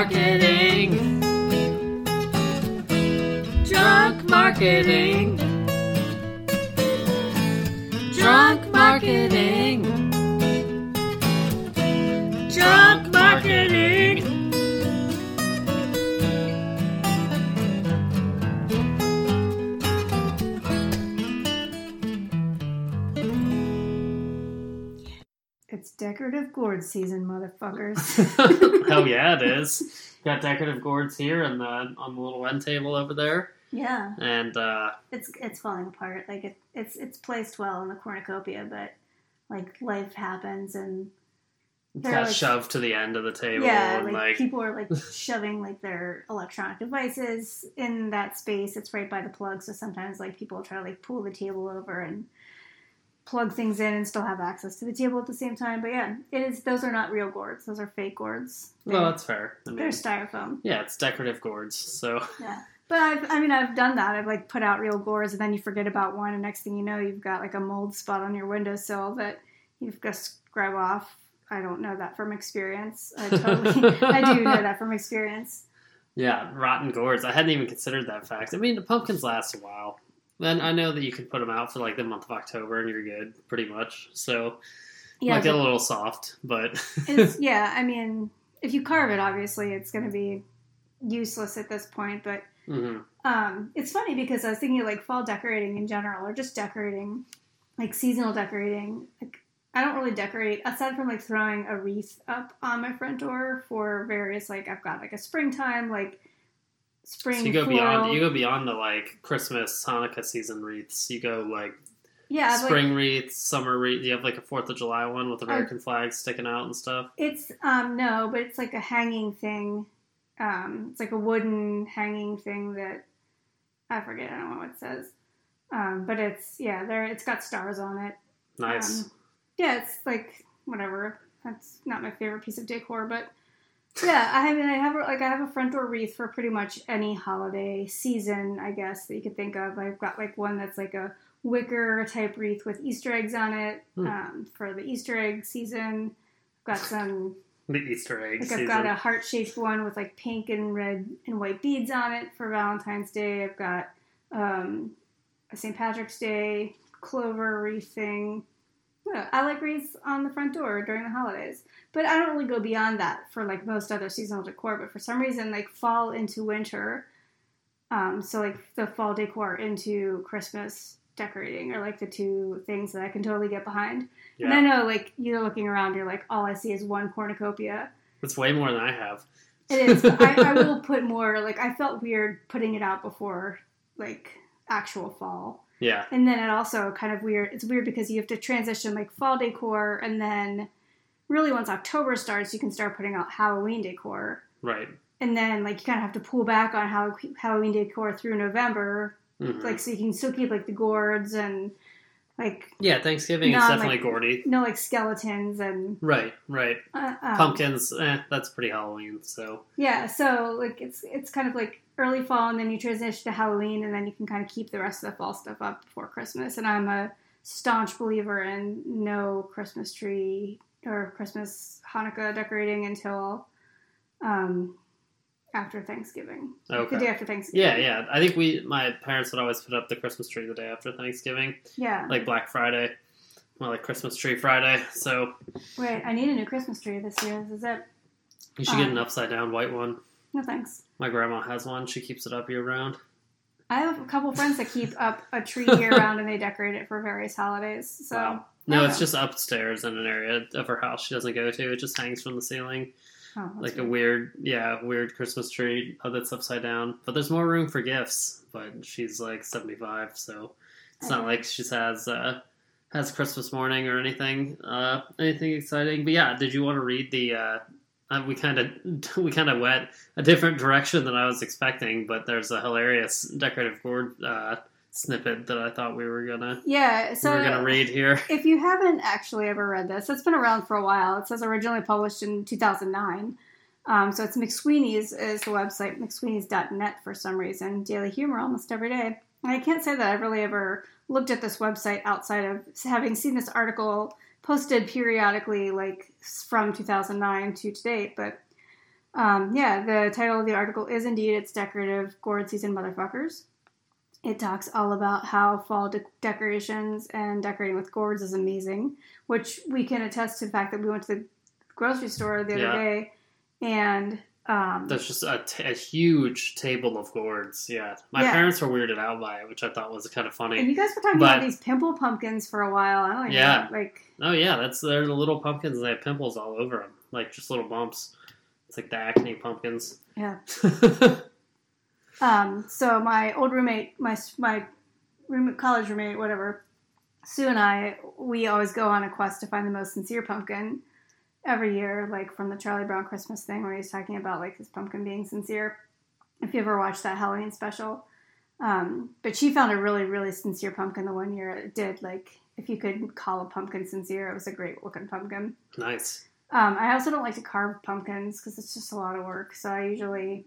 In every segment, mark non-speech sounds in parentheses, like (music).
marketing. Drunk marketing. Drunk marketing. Decorative gourd season, motherfuckers. (laughs) Hell yeah, it (laughs) is. Got decorative gourds here and the, on the little end table over there. yeah, And uh, it's it's falling apart. Like it, it's it's placed well in the cornucopia, but like life happens and They're got like- shoved to the end of the table. yeah, and like, like, people are like (laughs) shoving like their electronic devices in that space. It's right by the plug, so sometimes like people try to like pull the table over and plug things in and still have access to the table at the same time. But yeah, it is. Those are not real gourds. Those are fake gourds. well, They're- that's fair. I they're styrofoam. yeah, it's decorative gourds. So Yeah. But I've, I mean, I've done that. I've like put out real gourds, and then you forget about one, and next thing you know, you've got like a mold spot on your windowsill that you've got to scrub off. I don't know that from experience. I totally, (laughs) (laughs) I do know that from experience. Yeah, rotten gourds. I hadn't even considered that fact. I mean, the pumpkins last a while. Then I know that you can put them out for like the month of October and you're good, pretty much. So Yeah, might get a little soft, but (laughs) yeah. I mean, if you carve it, obviously, it's going to be useless at this point. But Mhm. um, it's funny because I was thinking like fall decorating in general, or just decorating, like seasonal decorating. Like I don't really decorate aside from like throwing a wreath up on my front door for various like I've got like a springtime like spring. so you go floral- beyond you go beyond the like Christmas, Hanukkah season wreaths. You go like yeah, I've, like, spring wreaths, summer wreaths. You have like a Fourth of July one with American flags sticking out and stuff. It's um no, but it's like a hanging thing. Um, it's like a wooden hanging thing that I forget. I don't know what it says. Um, but it's yeah, there. It's got stars on it. Nice. Um, yeah, it's like whatever. That's not my favorite piece of decor, but yeah, I mean, I have a- like I have a front door wreath for pretty much any holiday season, I guess that you could think of. I've got like one that's like a wicker type wreath with Easter eggs on it Hmm. um, for the Easter egg season. I've got some the Easter egg like season. I've got a heart shaped one with like pink and red and white beads on it for Valentine's Day. I've got um, a St. Patrick's Day clover wreath thing. Yeah, I like wreaths on the front door during the holidays, but I don't really go beyond that for like most other seasonal decor. But for some reason, like fall into winter, um, so like the fall decor into Christmas decorating are like the two things that I can totally get behind. And I know, like you're looking around, you're like, all I see is one cornucopia. it's way more than I have. It is. I, I will put more. Like I felt weird putting it out before like actual fall, Yeah, and then it also kind of weird. It's weird because you have to transition like fall decor, and then really once October starts, you can start putting out Halloween decor, right. and then like you kind of have to pull back on Hall- Halloween decor through November, Mhm. like so you can still keep like the gourds and like yeah, Thanksgiving is definitely like- gaudy. no like skeletons and Right, right. uh, um, Pumpkins, eh, that's pretty Halloween. So Yeah, so like it's it's kind of like early fall, and then you transition to Halloween, and then you can kind of keep the rest of the fall stuff up before Christmas. And I'm a staunch believer in no Christmas tree or Christmas Hanukkah decorating until um, after Thanksgiving, okay. the day after Thanksgiving. Yeah, yeah. I think we, my parents would always put up the Christmas tree the day after Thanksgiving, yeah. like Black Friday, well, like Christmas tree Friday. So Wait, I need a new Christmas tree this year. This is it. you should get Um, an upside down white one. No thanks. My grandma has one. She keeps it up year round. I have a couple friends that keep up a tree year round, and they decorate it for various holidays. So. Wow. No, it's just upstairs in an area of her house she doesn't go to. It just hangs from the ceiling, Oh, like a weird. weird, yeah, weird Christmas tree that's upside down. But there's more room for gifts. But she's like 75, so it's not like she has uh, has Christmas morning or anything, uh, anything exciting. But yeah, did you want to read the? Uh, uh, we kind of (laughs) we kind of went a different direction than I was expecting, but there's a hilarious decorative board uh, snippet that I thought we were gonna Yeah, so we were gonna read here. (laughs) if you haven't actually ever read this, it's been around for a while. It says originally published in 2009. Um, so it's McSweeney's is the website, McSweeney's.net for some reason. Daily humor almost every day. And I can't say that I've really ever looked at this website outside of having seen this article posted periodically, like from 2009 to to date. But Um, yeah, the title of the article is indeed "It's Decorative Gourd Season Motherfuckers." It talks all about how fall de- decorations and decorating with gourds is amazing, which we can attest to the fact that we went to the grocery store the other Yeah. day, and um, There's just a, t- a huge table of gourds. Yeah, my Yeah. parents were weirded out by it, which I thought was kind of funny. and you guys were talking But- about these pimple pumpkins for a while. I don't Yeah. know, like Oh yeah, that's they're the little pumpkins. and They have pimples all over them, like just little bumps. It's like the acne pumpkins. yeah. (laughs) Um, so my old roommate, my my roommate, college roommate, whatever, Sue and I, we always go on a quest to find the most sincere pumpkin every year, like from the Charlie Brown Christmas thing where he's talking about like his pumpkin being sincere. If you ever watched that Halloween special, um, but she found a really really sincere pumpkin the one year. It did like if you could call a pumpkin sincere, it was a great looking pumpkin. nice. Um, I also don't like to carve pumpkins because it's just a lot of work. So I usually,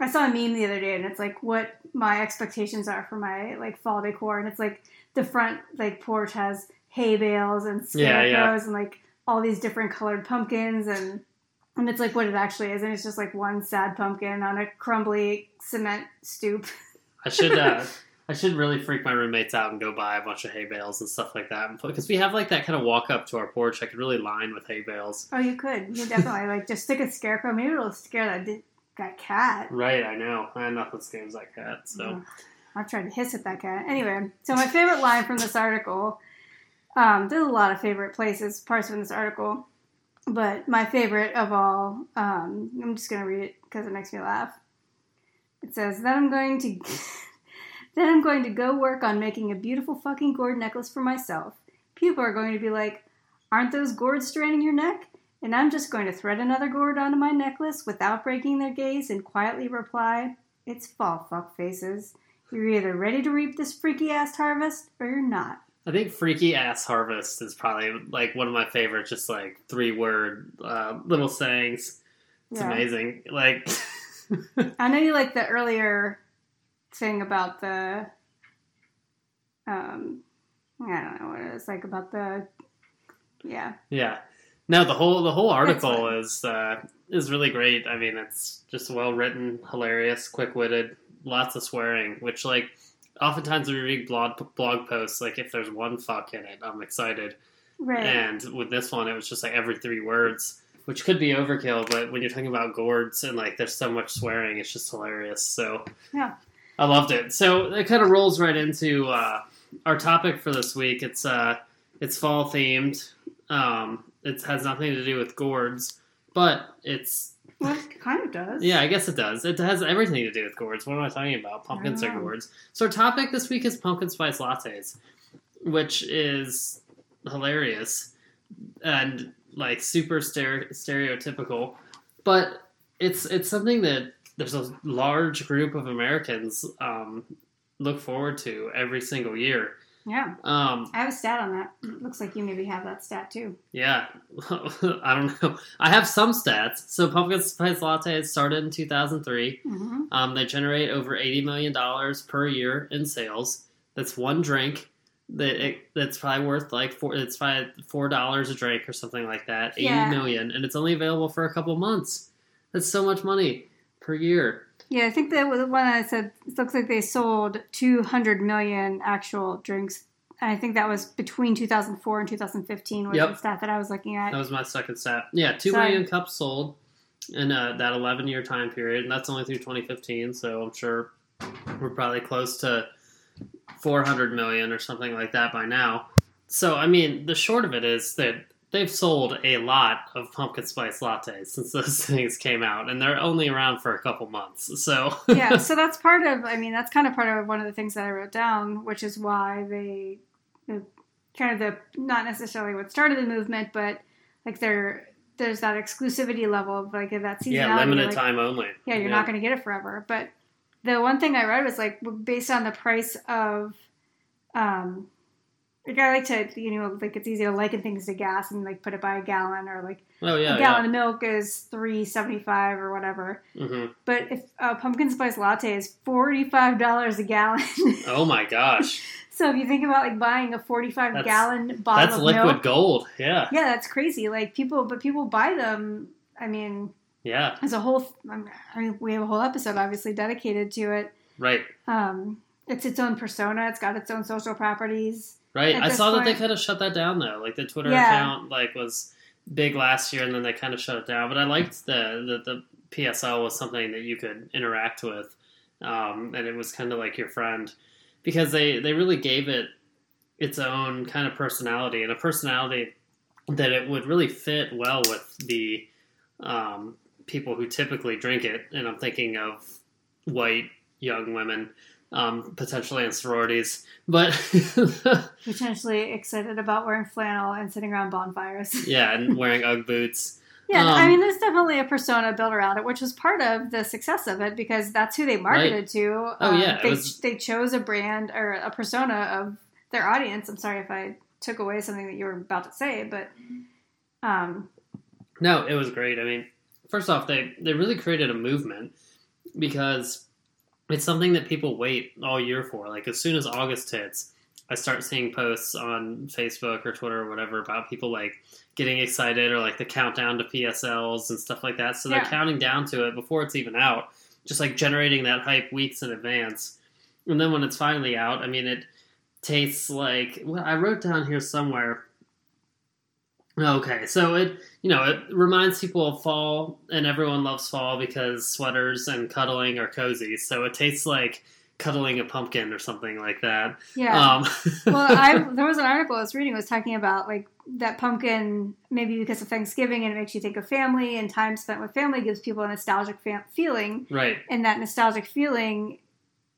I saw a meme the other day, and it's like what my expectations are for my like fall decor, and it's like the front like porch has hay bales and Yeah, scarecrows yeah. and like all these different colored pumpkins, and and it's like what it actually is, and it's just like one sad pumpkin on a crumbly cement stoop. I should uh, (laughs) I should really freak my roommates out and go buy a bunch of hay bales and stuff like that, because we have like that kind of walk up to our porch. I could really line with hay bales. Oh, you could, you definitely like just stick a scarecrow. Maybe it'll scare that that cat. Right, I know. I nothing scares that cat. So I've tried to hiss at that cat. Anyway, so my favorite line from this article, um, there's a lot of favorite places, parts from this article, but my favorite of all, um, I'm just going to read it because it makes me laugh. It says, Then I'm going to. (laughs) Then I'm going to go work on making a beautiful fucking gourd necklace for myself. People are going to be like, Aren't those gourds straining your neck? And I'm just going to thread another gourd onto my necklace without breaking their gaze and quietly reply, It's fall, fuck faces. You're either ready to reap this freaky ass harvest or you're not. I think "freaky ass harvest" is probably like one of my favorite, just like three word uh, little sayings. It's Yeah. amazing. Like, (laughs) I know you like the earlier thing about the, um, I don't know what it is like about the, yeah, yeah. No, the whole the whole article is uh, is really great. I mean, it's just well written, hilarious, quick witted, lots of swearing. Which like oftentimes when we read blog blog posts, like if there's one fuck in it, I'm excited. right. And with this one, it was just like every three words, which could be overkill. But when you're talking about gourds and like there's so much swearing, it's just hilarious. So Yeah. I loved it. So it kind of rolls right into uh, our topic for this week. It's uh, it's fall themed. Um, it has nothing to do with gourds, but it's Well, it kind of does. yeah, I guess it does. It has everything to do with gourds. What am I talking about? Pumpkins are gourds. So our topic this week is pumpkin spice lattes, which is hilarious and like super stere- stereotypical, but it's it's something that there's a large group of Americans um, look forward to every single year. Yeah. Um, I have a stat on that. Looks like you maybe have that stat too. Yeah, (laughs) I don't know. I have some stats. So pumpkin spice lattes started in 2003. hmm Um, they generate over 80 million dollars per year in sales. That's one drink. That it, that's probably worth like four. It's probably four dollars a drink or something like that. Eighty million, Yeah. and it's only available for a couple months. That's so much money per year. Yeah, I think that was the one I said. It looks like they sold 200 million actual drinks. And I think that was between 2004 and 2015 was Yep. the stat that I was looking at. That was my second stat. Yeah, two Sorry. million cups sold in uh, that 11 year time period, and that's only through 2015. So I'm sure we're probably close to 400 million or something like that by now. So I mean, the short of it is that they've sold a lot of pumpkin spice lattes since those (laughs) things came out, and they're only around for a couple months. So (laughs) yeah, so that's part of. I mean, that's kind of part of one of the things that I wrote down, which is why they, kind of the not necessarily what started the movement, but like there, there's that exclusivity level of like that seasonality. yeah, limited like, time only. Yeah, you're not going to get it forever. But the one thing I read was like based on the price of, um, like I like to, you know, like it's easy to liken things to gas and like put it by a gallon or like Oh yeah, a gallon of milk is three seventy five or whatever. yeah. hmm But if a pumpkin spice latte is forty five dollars a gallon, (laughs) Oh my gosh, so if you think about like buying a forty five gallon bottle that's of liquid milk, gold. Yeah. yeah, that's crazy. Like people, but people buy them. I mean, Yeah, as a whole. I mean, we have a whole episode obviously dedicated to it. right, Um, it's its own persona. It's got its own social properties. Right. I saw that they kind of shut that down though. Like the Twitter Yeah. account, like was big last year, and then they kind of shut it down. But I liked the the, the PSL was something that you could interact with, um, and it was kind of like your friend because they they really gave it its own kind of personality and a personality that it would really fit well with the um, people who typically drink it. And I'm thinking of white young women, um, potentially in sororities, but (laughs) Potentially excited about wearing flannel and sitting around bonfires. (laughs) yeah, and wearing UGG boots. Yeah, I Um, mean, there's definitely a persona built around it, which was part of the success of it because that's who they marketed to. Um, Oh, yeah, they was- they chose a brand or a persona of their audience. I'm sorry if I took away something that you were about to say, but um, No, it was great. I mean, first off, they they really created a movement because it's something that people wait all year for. Like as soon as August hits, I start seeing posts on Facebook or Twitter or whatever about people like getting excited or like the countdown to PSLs and stuff like that. So they're counting down to it before it's even out, just like generating that hype weeks in advance. And then when it's finally out, I mean, it tastes like well, I wrote down here somewhere. Okay, so it you know it reminds people of fall, and everyone loves fall because sweaters and cuddling are cozy. So it tastes like cuddling a pumpkin or something like that. yeah. Um, (laughs) well, I (laughs) there was an article I was reading was talking about like that pumpkin maybe because of Thanksgiving and it makes you think of family and time spent with family gives people a nostalgic fa- feeling, right, and that nostalgic feeling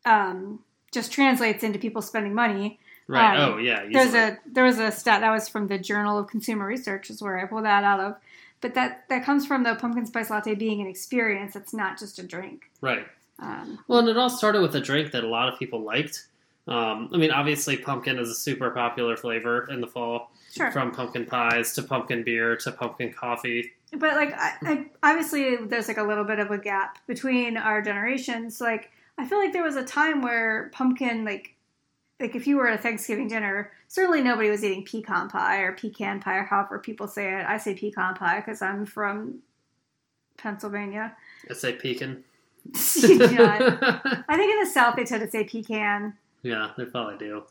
um, just translates into people spending money. Right. Um, oh yeah, There's easily. a there was a stat that was from the Journal of Consumer Research is where I pulled that out of, but that that comes from the pumpkin spice latte being an experience. It's not just a drink. right. Um, Well, and it all started with a drink that a lot of people liked. Um, I mean, obviously, pumpkin is a super popular flavor in the fall, sure, from pumpkin pies to pumpkin beer to pumpkin coffee. but like I, I, obviously there's like a little bit of a gap between our generations. Like I feel like there was a time where pumpkin like like if you were at a Thanksgiving dinner, certainly nobody was eating pecan pie or pecan pie or however people say it. I say pecan pie because I'm from Pennsylvania. I say pecan. (laughs) (laughs) I think in the South they tend to say pecan. yeah, they probably do.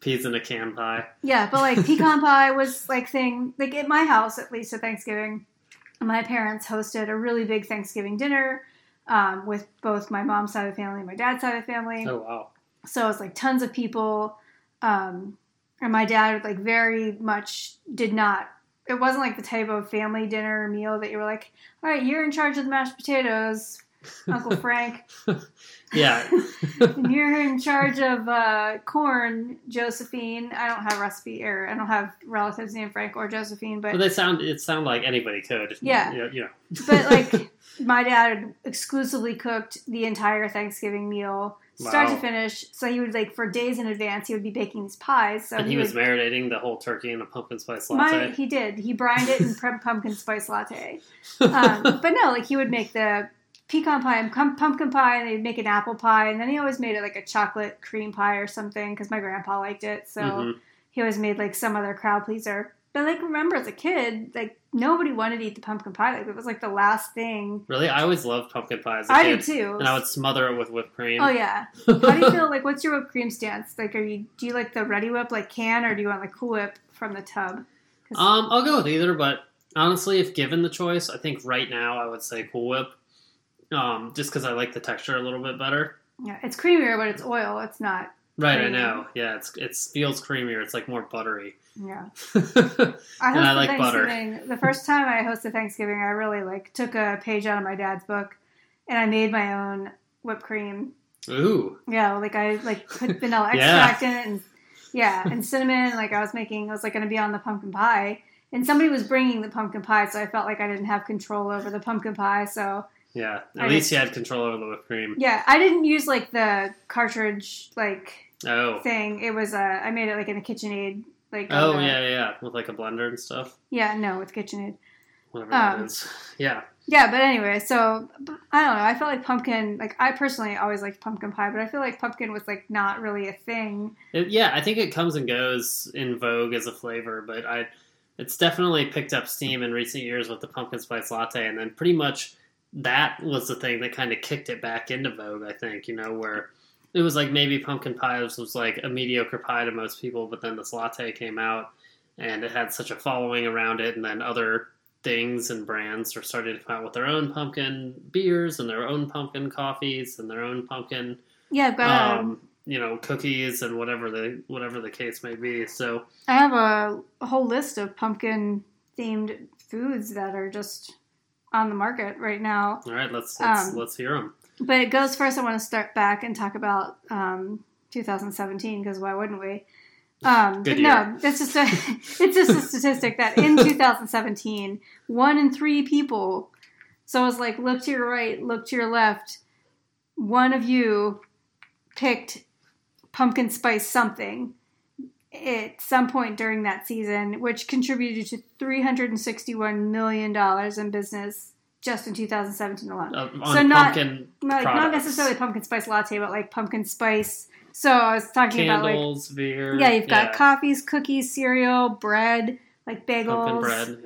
Peas in a can pie. Yeah, but like (laughs) pecan pie was like thing like at my house at least at Thanksgiving. My parents hosted a really big Thanksgiving dinner um, with both my mom's side of the family and my dad's side of the family. Oh wow. So it was like tons of people, um, and my dad like very much did not. It wasn't like the type of family dinner meal that you were like, all right, you're in charge of the mashed potatoes, Uncle Frank. (laughs) Yeah. (laughs) and you're in charge of uh, corn, Josephine. I don't have recipe or I don't have relatives named Frank or Josephine, But but they sound it sound like anybody could. Yeah. You know. but like (laughs) my dad exclusively cooked the entire Thanksgiving meal, start Wow. to finish. So he would like for days in advance, he would be baking these pies. So and he was would, marinating the whole turkey in a pumpkin spice my, latte. he did. He brined it in (laughs) pumpkin spice latte. (laughs) Um, but no, like he would make the pecan pie and pumpkin pie, and they'd make an apple pie, and then he always made it like a chocolate cream pie or something because my grandpa liked it. So Mhm. he always made like some other crowd pleaser. But like remember as a kid, like nobody wanted to eat the pumpkin pie. Like it was like the last thing. Really, I always loved pumpkin pies. I a I kid, did too. and I would smother it with whipped cream. Oh yeah. (laughs) How do you feel like what's your whipped cream stance? Like are you do you like the Reddi-wip like can or do you want like Cool Whip from the tub? Um, I'll go with either, but honestly, if given the choice, I think right now I would say Cool Whip. Um, just because I like the texture a little bit better. yeah, it's creamier but it's oil. It's not Right, I know. Yeah, it's it feels creamier. It's like more buttery. Yeah. (laughs) I And I like butter. The first time I hosted Thanksgiving, I really like took a page out of my dad's book, and I made my own whipped cream. Ooh, Yeah, like I like put (laughs) vanilla Yeah. extract in it, and yeah, and cinnamon. Like I was making, I was like going to be on the pumpkin pie, and somebody was bringing the pumpkin pie, so I felt like I didn't have control over the pumpkin pie. So yeah. At I least just- you had control over the whipped cream. yeah, I didn't use like the cartridge like Oh, thing. It was uh, I made it like in a KitchenAid. Like oh the- yeah, yeah, with like a blender and stuff. yeah, no, with KitchenAid. Whatever Um, that is. (laughs) Yeah, Yeah, but anyway, so I don't know. I felt like pumpkin. Like I personally always liked pumpkin pie, but I feel like pumpkin was like not really a thing. It- yeah. I think it comes and goes in vogue as a flavor, but I, it's definitely picked up steam in recent years with the pumpkin spice latte, and then pretty much that was the thing that kind of kicked it back into vogue. I think you know where it was like maybe pumpkin pie was, was like a mediocre pie to most people, but then this latte came out and it had such a following around it, and then other things and brands are starting to come out with their own pumpkin beers and their own pumpkin coffees and their own pumpkin Yeah, um, um, you know cookies and whatever the whatever the case may be. So I have a, a whole list of pumpkin themed foods that are just on the market right now. all right, let's let's, Um, let's hear them. But it goes first. I want to start back and talk about um, 2017 because why wouldn't we? Um, but no, it's just a (laughs) it's just a statistic that in (laughs) 2017, one in three people. So it's like look to your right, look to your left. One of you picked pumpkin spice something at some point during that season, which contributed to 361 million dollars in business just in 2017 alone. Uh, on so not- Like not necessarily pumpkin spice latte, but like pumpkin spice. So I was talking about like candles, beer. yeah, you've got yeah, coffees, cookies, cereal, bread, like bagels, pumpkin bread.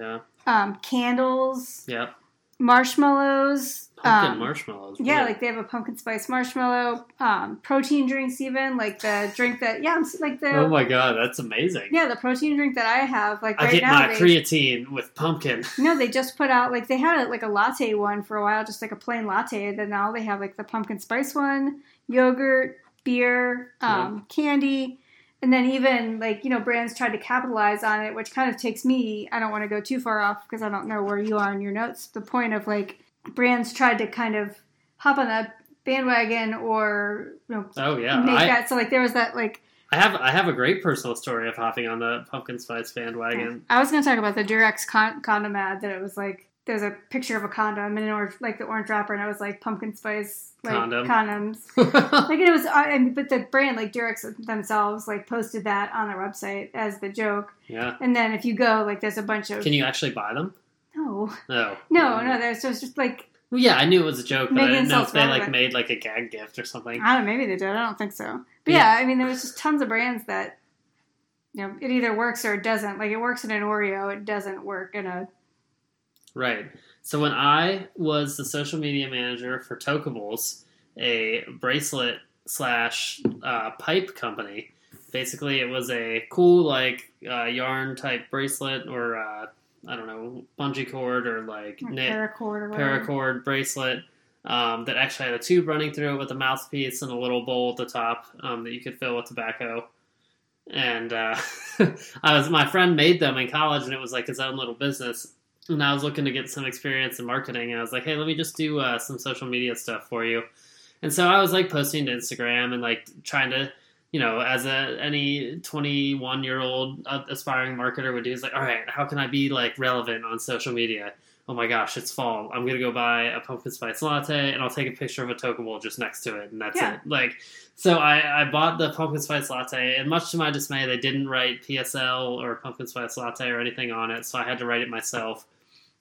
Yeah, um, candles, yeah, marshmallows. Pumpkin um, marshmallows. Yeah, really. like they have a pumpkin spice marshmallow, um, protein drinks, even like the drink that yeah, I'm like the oh my god, that's amazing. yeah the protein drink that I have like I right get now. my they, creatine with pumpkin. (laughs) No, they just put out like they had a, like a latte one for a while, just like a plain latte. and Then now they have like the pumpkin spice one, yogurt, beer, um, candy, and then even like you know brands tried to capitalize on it, which kind of takes me. I don't want to go too far off because I don't know where you are in your notes. The point of like brands tried to kind of hop on that bandwagon or you know Oh yeah, make I, that so like there was that like I have I have a great personal story of hopping on the pumpkin spice bandwagon. I was going to talk about the Durex con- condom ad that it was like there's a picture of a condom and an orange like the orange wrapper and it was like pumpkin spice like Condom. condoms. (laughs) Like it was, uh, and, but the brand like Durex themselves like posted that on their website as the joke. yeah. And then if you go like there's a bunch of Can you actually buy them? (laughs) no, No. no, no. There's just, just like Well, yeah, I knew it was a joke, but I didn't know if they like made like a gag gift or something. I don't know, maybe they did. I don't think so. But Yeah. yeah, I mean there was just tons of brands that you know it either works or it doesn't. Like it works in an Oreo, it doesn't work in a Right. So when I was the social media manager for Tokables, a bracelet slash uh, pipe company, basically it was a cool like uh, yarn type bracelet or uh, I don't know bungee cord or like or knit paracord or paracord bracelet um, that actually had a tube running through it with a mouthpiece and a little bowl at the top um, that you could fill with tobacco. And uh, (laughs) I was my friend made them in college, and it was like his own little business. And I was looking to get some experience in marketing, and I was like, "Hey, let me just do uh, some social media stuff for you." And so I was like posting to Instagram and like trying to, you know, as a any twenty one year old aspiring marketer would do, is like, "All right, how can I be like relevant on social media?" oh my gosh, it's fall. I'm gonna go buy a pumpkin spice latte and I'll take a picture of a Tokable just next to it, and that's Yeah. it. Like, so I, I bought the pumpkin spice latte, and much to my dismay, they didn't write PSL or pumpkin spice latte or anything on it, so I had to write it myself.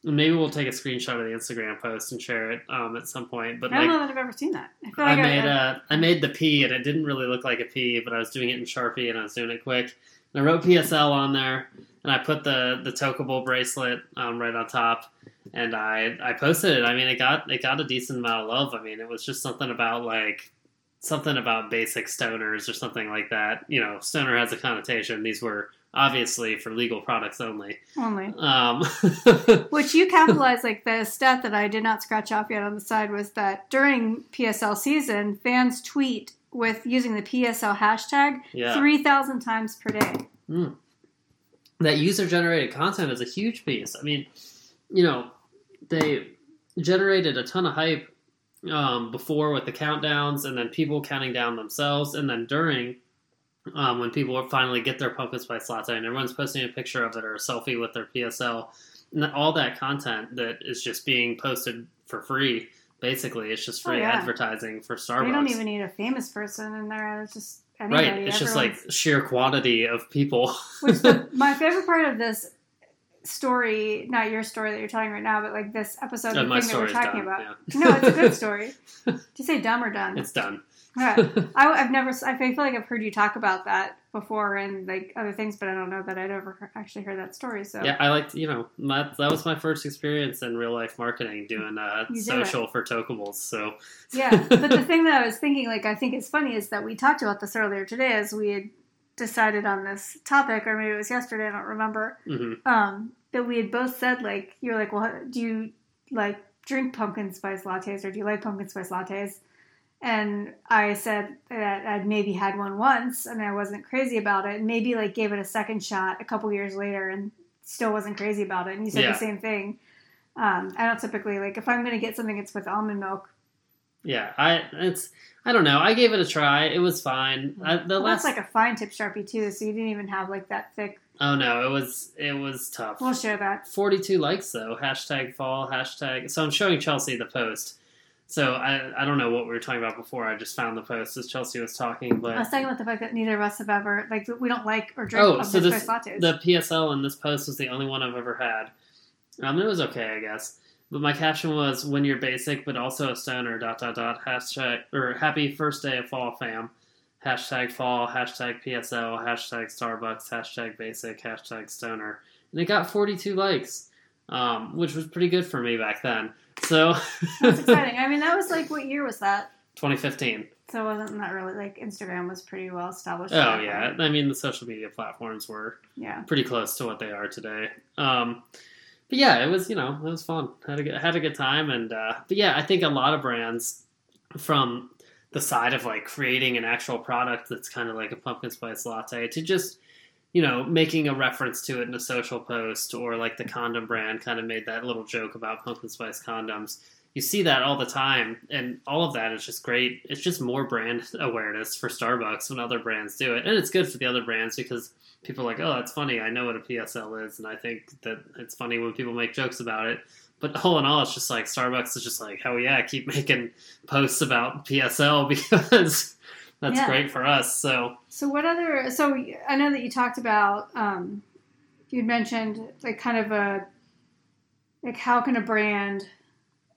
Maybe we'll take a screenshot of the Instagram post and share it um, at some point. But I don't like, know that I've ever seen that. I I made uh, I made the P, and it didn't really look like a P, but I was doing it in Sharpie, and I was doing it quick. And I wrote PSL on there, and I put the the Tokable bracelet um, right on top, and I I posted it. I mean, it got it got a decent amount of love. I mean, it was just something about like something about basic stoners or something like that. You know, stoner has a connotation. These were obviously for legal products only. only. Um, (laughs) Which you capitalized like the stat that I did not scratch off yet on the side was that during PSL season, fans tweet with using the PSL hashtag yeah. three thousand times per day. Mm. That user generated content is a huge piece. I mean, you know, they generated a ton of hype um, before with the countdowns, and then people counting down themselves, and then during. Um, when people finally get their pumpkin spice latte and everyone's posting a picture of it or a selfie with their PSL, and all that content that is just being posted for free, basically, it's just Oh, free yeah. advertising for Starbucks. You don't even need a famous person in there. It's just anybody. right, it's just like sheer quantity of people. Which the, (laughs) my favorite part of this story, not your story that you're telling right now, but like this episode, Uh, the thing that we're talking done. about. Yeah. No, it's a good (laughs) story. Did you say dumb or done? It's done. Yeah. (laughs) I, I've never. I feel like I've heard you talk about that before and like other things, but I don't know that I'd ever actually heard that story. So yeah, I liked, you know, my, that was my first experience in real life marketing doing uh, social for Tokables. So, yeah. But the (laughs) thing that I was thinking, like I think is funny, is that we talked about this earlier today as we had decided on this topic, or maybe it was yesterday. I don't remember. mhm. Um, that we had both said like you're like, well, do you like drink pumpkin spice lattes or do you like pumpkin spice lattes? And I said that I'd maybe had one once and I wasn't crazy about it. And maybe like gave it a second shot a couple years later and still wasn't crazy about it. And you said Yeah. the same thing. Um, I don't typically like if I'm gonna get something, it's with almond milk. yeah, I it's I don't know. I gave it a try. It was fine. I, the Well, last that's like a fine tip sharpie too, so you didn't even have like that thick. oh no, it was it was tough. We'll share that. 42 likes though. Hashtag fall. Hashtag. So I'm showing Chelsea the post. So I I don't know what we were talking about before. I just found the post as Chelsea was talking, but I was talking about the fact that neither of us have ever like we don't like or drink Oh, so this, lattes. the PSL in this post was the only one I've ever had. Um, it was okay, I guess. But my caption was "When you're basic, but also a stoner." Dot dot dot hashtag or happy first day of fall, fam. Hashtag fall. Hashtag PSL. Hashtag Starbucks. Hashtag basic. Hashtag stoner. And it got 42 likes, um, which was pretty good for me back then. So That's (laughs) exciting. I mean, that was like what year was that? 2015. So wasn't that really like Instagram was pretty well established. Oh yeah, point. I mean the social media platforms were yeah. pretty close to what they are today. Um, but yeah, it was you know it was fun. Had a good, had a good time, and uh, but yeah, I think a lot of brands from the side of like creating an actual product that's kind of like a pumpkin spice latte to just you know making a reference to it in a social post or like the condom brand kind of made that little joke about pumpkin spice condoms. You see that all the time and all of that is just great. It's just more brand awareness for starbucks when other brands do it. And it's good for the other brands because people are like oh that's funny. I know what a psl is and i think that it's funny when people make jokes about it. But all in all it's just like starbucks is just like hell yeah keep (laughs) making posts about psl (laughs) because that's Yeah. great for us so So what other? So I know that you talked about. Um, you'd mentioned like kind of a like how can a brand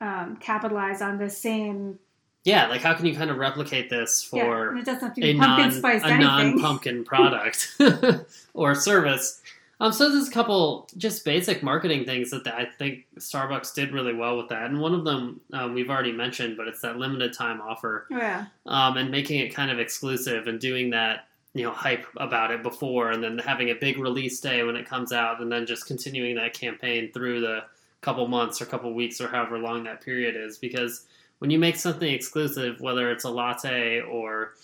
um, capitalize on the same? yeah like how can you kind of replicate this for and it doesn't have to a pumpkin non a non pumpkin product (laughs) or service. Um, so there's a couple just basic marketing things that I think Starbucks did really well with that, and one of them um, we've already mentioned, but it's that limited time offer. Yeah. um, and making it kind of exclusive and doing that you know hype about it before, and then having a big release day when it comes out, and then just continuing that campaign through the couple months or couple weeks or however long that period is, because when you make something exclusive, whether it's a latte or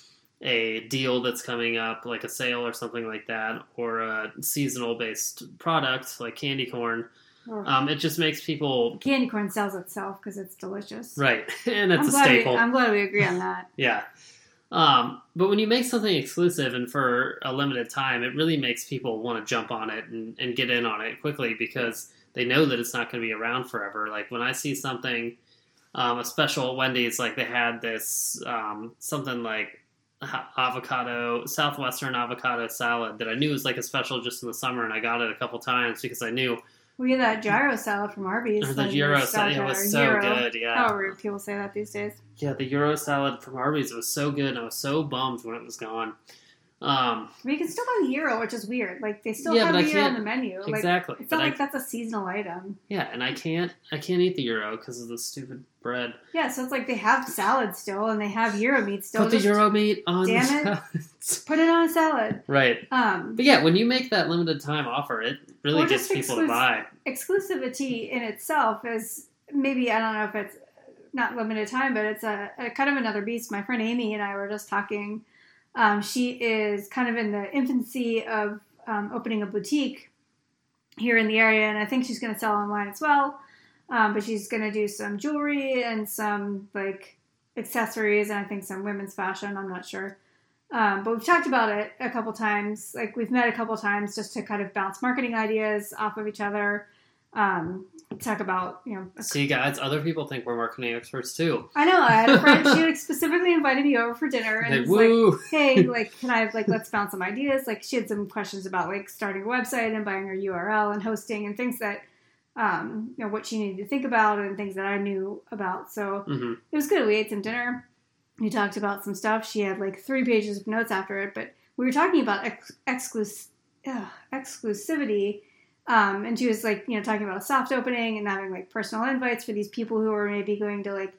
a deal that's coming up, like a sale or something like that, or a seasonal based product like candy corn, Or- um, it just makes people candy corn sells itself because it's delicious. right, (laughs) and it's I'm a staple. We, I'm glad we agree on that. (laughs) Yeah. Um, but when you make something exclusive and for a limited time, it really makes people want to jump on it and, and get in on it quickly because they know that it's not going to be around forever. Like when I see something, um, a special at Wendy's, like they had this um, something like avocado, southwestern avocado salad that I knew was like a special just in the summer, and I got it a couple times because I knew We had that gyro salad from Arby's. (laughs) the gyro salad it or was so gyro. good. Yeah, However people say that these days. yeah, the Euro salad from Arby's was so good, and I was so bummed when it was gone. Um, I you can still buy the gyro, which is weird. Like they still Yeah, have the I gyro on the menu. Like exactly. it's But not I, like that's a seasonal item. yeah, and I can't I can't eat the euro because of the stupid bread. Yeah, so it's like they have salad still, and they have gyro meat still. Put the euro meat on. Damn the it. (laughs) Put it on a salad. right. Um, But yeah, when you make that limited time offer, it really gets people to buy. exclusivity in itself is maybe I don't know if it's not limited time, but it's a, a kind of another beast. My friend Amy and I were just talking. Um, she is kind of in the infancy of um, opening a boutique here in the area, and I think she's going to sell online as well. Um, but she's going to do some jewelry and some like accessories, and I think some women's fashion. I'm not sure. Um, but we've talked about it a couple times. Like we've met a couple times just to kind of bounce marketing ideas off of each other. Um, talk about you know. See, guys, other people think we're marketing experts too. I know I had a friend. (laughs) she like specifically invited me over for dinner and Like, was like, "Hey, (laughs) like, can I like let's bounce some ideas?" Like she had some questions about like starting a website and buying her URL and hosting and things that um, you know what she needed to think about and things that I knew about. So hmm it was good. We ate some dinner. we talked about some stuff. She had like three pages of notes after it, but we were talking about ex- exclus- ugh, exclusivity. Um, and she was like, you know, talking about a soft opening and having like personal invites for these people who were maybe going to like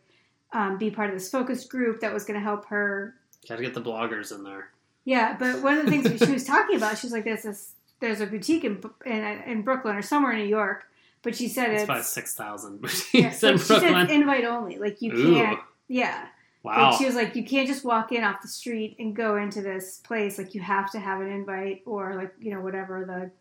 um, be part of this focus group that was going to help her. Got to get the bloggers in there. Yeah, but one of the things she was talking about, she was like, "There's this, there's a boutique in in, in Brooklyn or somewhere in New York," but she said It's it's, about six thousand. (laughs) yeah, in but she said invite only. Like you Ooh, can't, yeah. wow. Like she was like, you can't just walk in off the street and go into this place. Like you have to have an invite or like you know whatever the.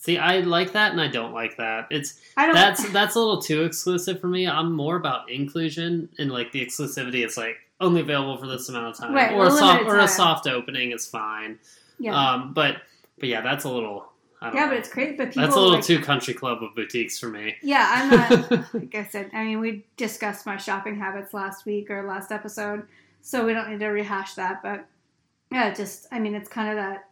See, I like that, and I don't like that. It's I don't. that's that's a little too exclusive for me. I'm more about inclusion, and like the exclusivity is like only available for this amount of time, Right, or a soft limited or a soft opening is fine. yeah, Um, but but yeah, that's a little. I don't yeah, know. but it's crazy. But people that's a little like, too country club of boutiques for me. Yeah, I'm not. (laughs) like I said, I mean, we discussed my shopping habits last week or last episode, so we don't need to rehash that. But yeah, just I mean, it's kind of that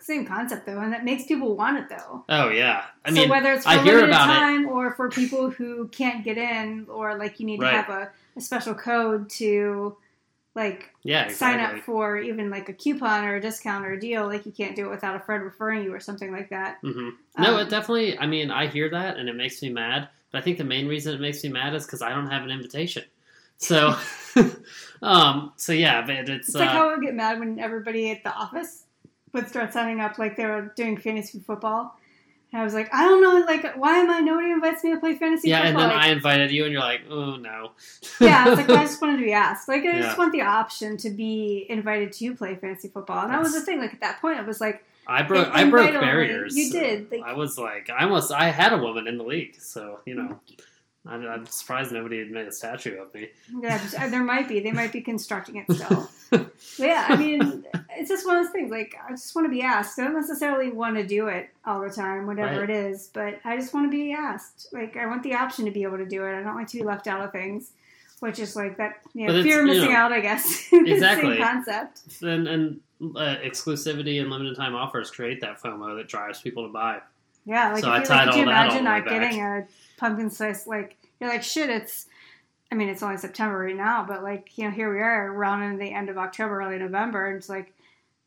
same concept though, and that makes people want it though. Oh yeah, I mean, so whether it's for I limited about it. time or for people who can't get in, or like you need Right. to have a, a special code to like yeah, sign up for even like a coupon or a discount or a deal. Like you can't do it without a friend referring you or something like that. Mm-hmm. No, Um, it definitely. I mean, I hear that, and it makes me mad. But I think the main reason it makes me mad is because I don't have an invitation. So, (laughs) (laughs) um, so yeah, but it's, It's uh, like how I would get mad when everybody at the office would start signing up like they were doing fantasy football. And I was like, I don't know, like, why am I? Nobody invites me to play fantasy yeah, and then Like, I invited you, and you're like, oh no. (laughs) yeah, I was like, well, I just (laughs) wanted to be asked. Like, I Yeah. just want the option to be invited to play fantasy football. And that was the thing. Like at that point, it was like, I broke. I broke barriers. You did. Like, I was like, I almost. I had a woman in the league, so you know, I'm, I'm surprised nobody had made a statue of me. yeah, uh, there might be. They might be constructing it still. (laughs) Yeah, I mean, it's just one of those things. Like, I just want to be asked. I don't necessarily want to do it all the time, whatever Right. it is, but I just want to be asked. Like, I want the option to be able to do it. I don't like to be left out of things, which is like that you know, fear of you missing know, out, I guess. (laughs) Exactly. Concept. and and uh, exclusivity and limited time offers create that FOMO that drives people to buy. Yeah, like, So if I you, tied like, you all all imagine way not getting a pumpkin spice? Like, you're like, shit, it's. I mean, it's only September right now, but like, you know, here we are, rounding the end of October, early November, and it's like,